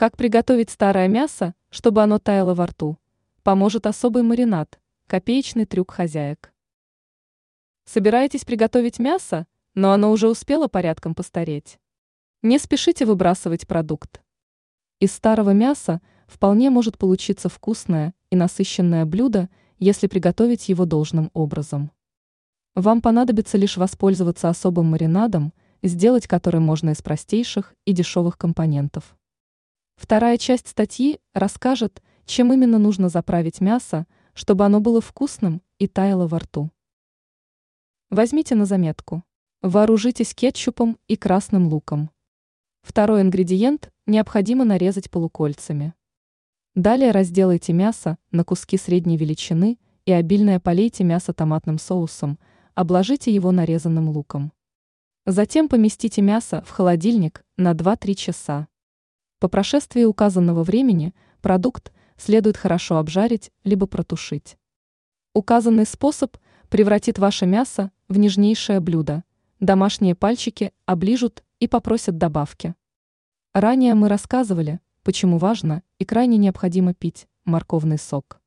Как приготовить старое мясо, чтобы оно таяло во рту? Поможет особый маринад, копеечный трюк хозяек. Собираетесь приготовить мясо, но оно уже успело порядком постареть? Не спешите выбрасывать продукт. Из старого мяса вполне может получиться вкусное и насыщенное блюдо, если приготовить его должным образом. Вам понадобится лишь воспользоваться особым маринадом, сделать который можно из простейших и дешевых компонентов. Вторая часть статьи расскажет, чем именно нужно заправить мясо, чтобы оно было вкусным и таяло во рту. Возьмите на заметку. Вооружитесь кетчупом и красным луком. Второй ингредиент необходимо нарезать полукольцами. Далее разделайте мясо на куски средней величины и обильно полейте мясо томатным соусом, обложите его нарезанным луком. Затем поместите мясо в холодильник на 2-3 часа. По прошествии указанного времени продукт следует хорошо обжарить либо протушить. Указанный способ превратит ваше мясо в нежнейшее блюдо. Домашние пальчики оближут и попросят добавки. Ранее мы рассказывали, почему важно и крайне необходимо пить морковный сок.